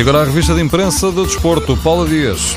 E agora a revista de imprensa do desporto, Paula Dias.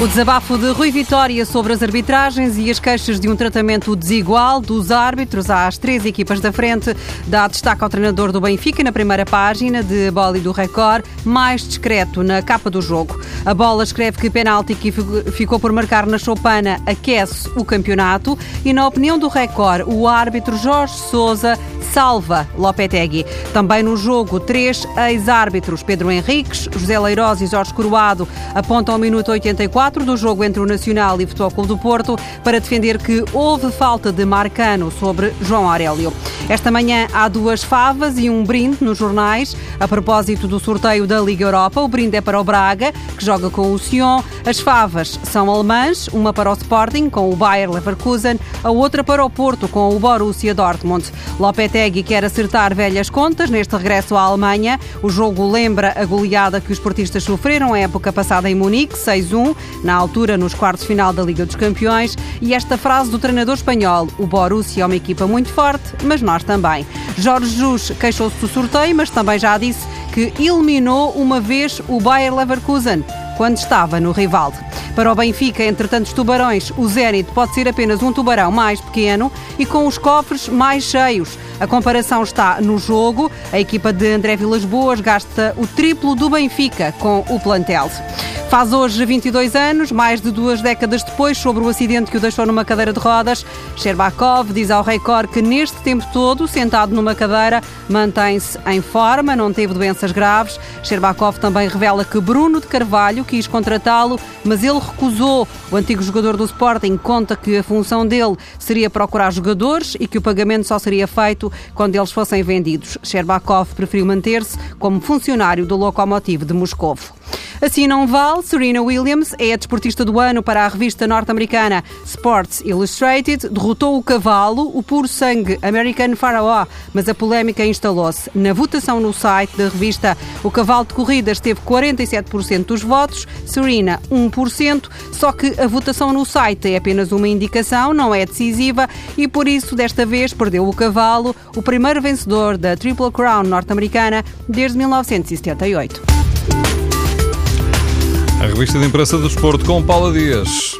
O desabafo de Rui Vitória sobre as arbitragens e as queixas de um tratamento desigual dos árbitros às três equipas da frente dá destaque ao treinador do Benfica na primeira página de Bola e do Record, mais discreto na capa do jogo. A bola escreve que penalti que ficou por marcar na Choupana aquece o campeonato e, na opinião do Record, o árbitro Jorge Souza salva Lopetegui. Também no jogo, três ex-árbitros, Pedro Henriques, José Leiroz e Jorge Coroado, apontam ao minuto 84 do jogo entre o Nacional e o Futebol Clube do Porto para defender que houve falta de Marcano sobre João Aurélio. Esta manhã há duas favas e um brinde nos jornais. A propósito do sorteio da Liga Europa, o brinde é para o Braga, que joga com o Sion. As favas são alemãs, uma para o Sporting, com o Bayer Leverkusen, a outra para o Porto, com o Borussia Dortmund. Lopetegui Lopetegui quer acertar velhas contas neste regresso à Alemanha. O jogo lembra a goleada que os portistas sofreram a época passada em Munique, 6-1, na altura nos quartos final da Liga dos Campeões. E esta frase do treinador espanhol: o Borussia é uma equipa muito forte, mas nós também. Jorge Jesus queixou-se do sorteio, mas também já disse que eliminou uma vez o Bayer Leverkusen quando estava no Rivaldo. Para o Benfica, entre tantos tubarões, o Zenit pode ser apenas um tubarão mais pequeno e com os cofres mais cheios. A comparação está no jogo. A equipa de André Vilas Boas gasta o triplo do Benfica com o plantel. Faz hoje 22 anos, mais de duas décadas depois, sobre o acidente que o deixou numa cadeira de rodas. Sherbakov diz ao Record que neste tempo todo, sentado numa cadeira, mantém-se em forma, não teve doenças graves. Sherbakov também revela que Bruno de Carvalho quis contratá-lo, mas ele recusou. O antigo jogador do Sporting conta que a função dele seria procurar jogadores e que o pagamento só seria feito quando eles fossem vendidos. Sherbakov preferiu manter-se como funcionário do Lokomotiv de Moscovo. Assim não vale, Serena Williams é a desportista do ano para a revista norte-americana Sports Illustrated, derrotou o cavalo, o puro sangue American Pharaoh, mas a polémica instalou-se. Na votação no site da revista, o cavalo de corridas teve 47% dos votos, Serena 1%, só que a votação no site é apenas uma indicação, não é decisiva e por isso desta vez perdeu o cavalo, o primeiro vencedor da Triple Crown norte-americana desde 1978. A revista de imprensa do desporto com Paula Dias.